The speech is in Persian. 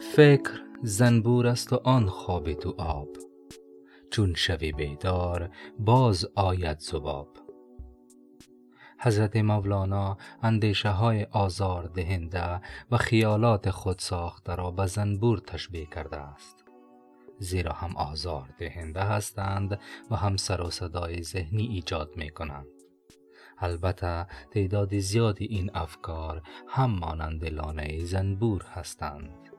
فکر زنبور است و آن خواب تو آب. چون شوی بیدار باز آید زباب حضرت مولانا اندیشه های آزار دهنده و خیالات خود ساخته را به زنبور تشبیه کرده است. زیرا هم آزار دهنده هستند و هم سر و صدای ذهنی ایجاد می کنند. البته تعداد زیادی این افکار هم مانند لانه زنبور هستند.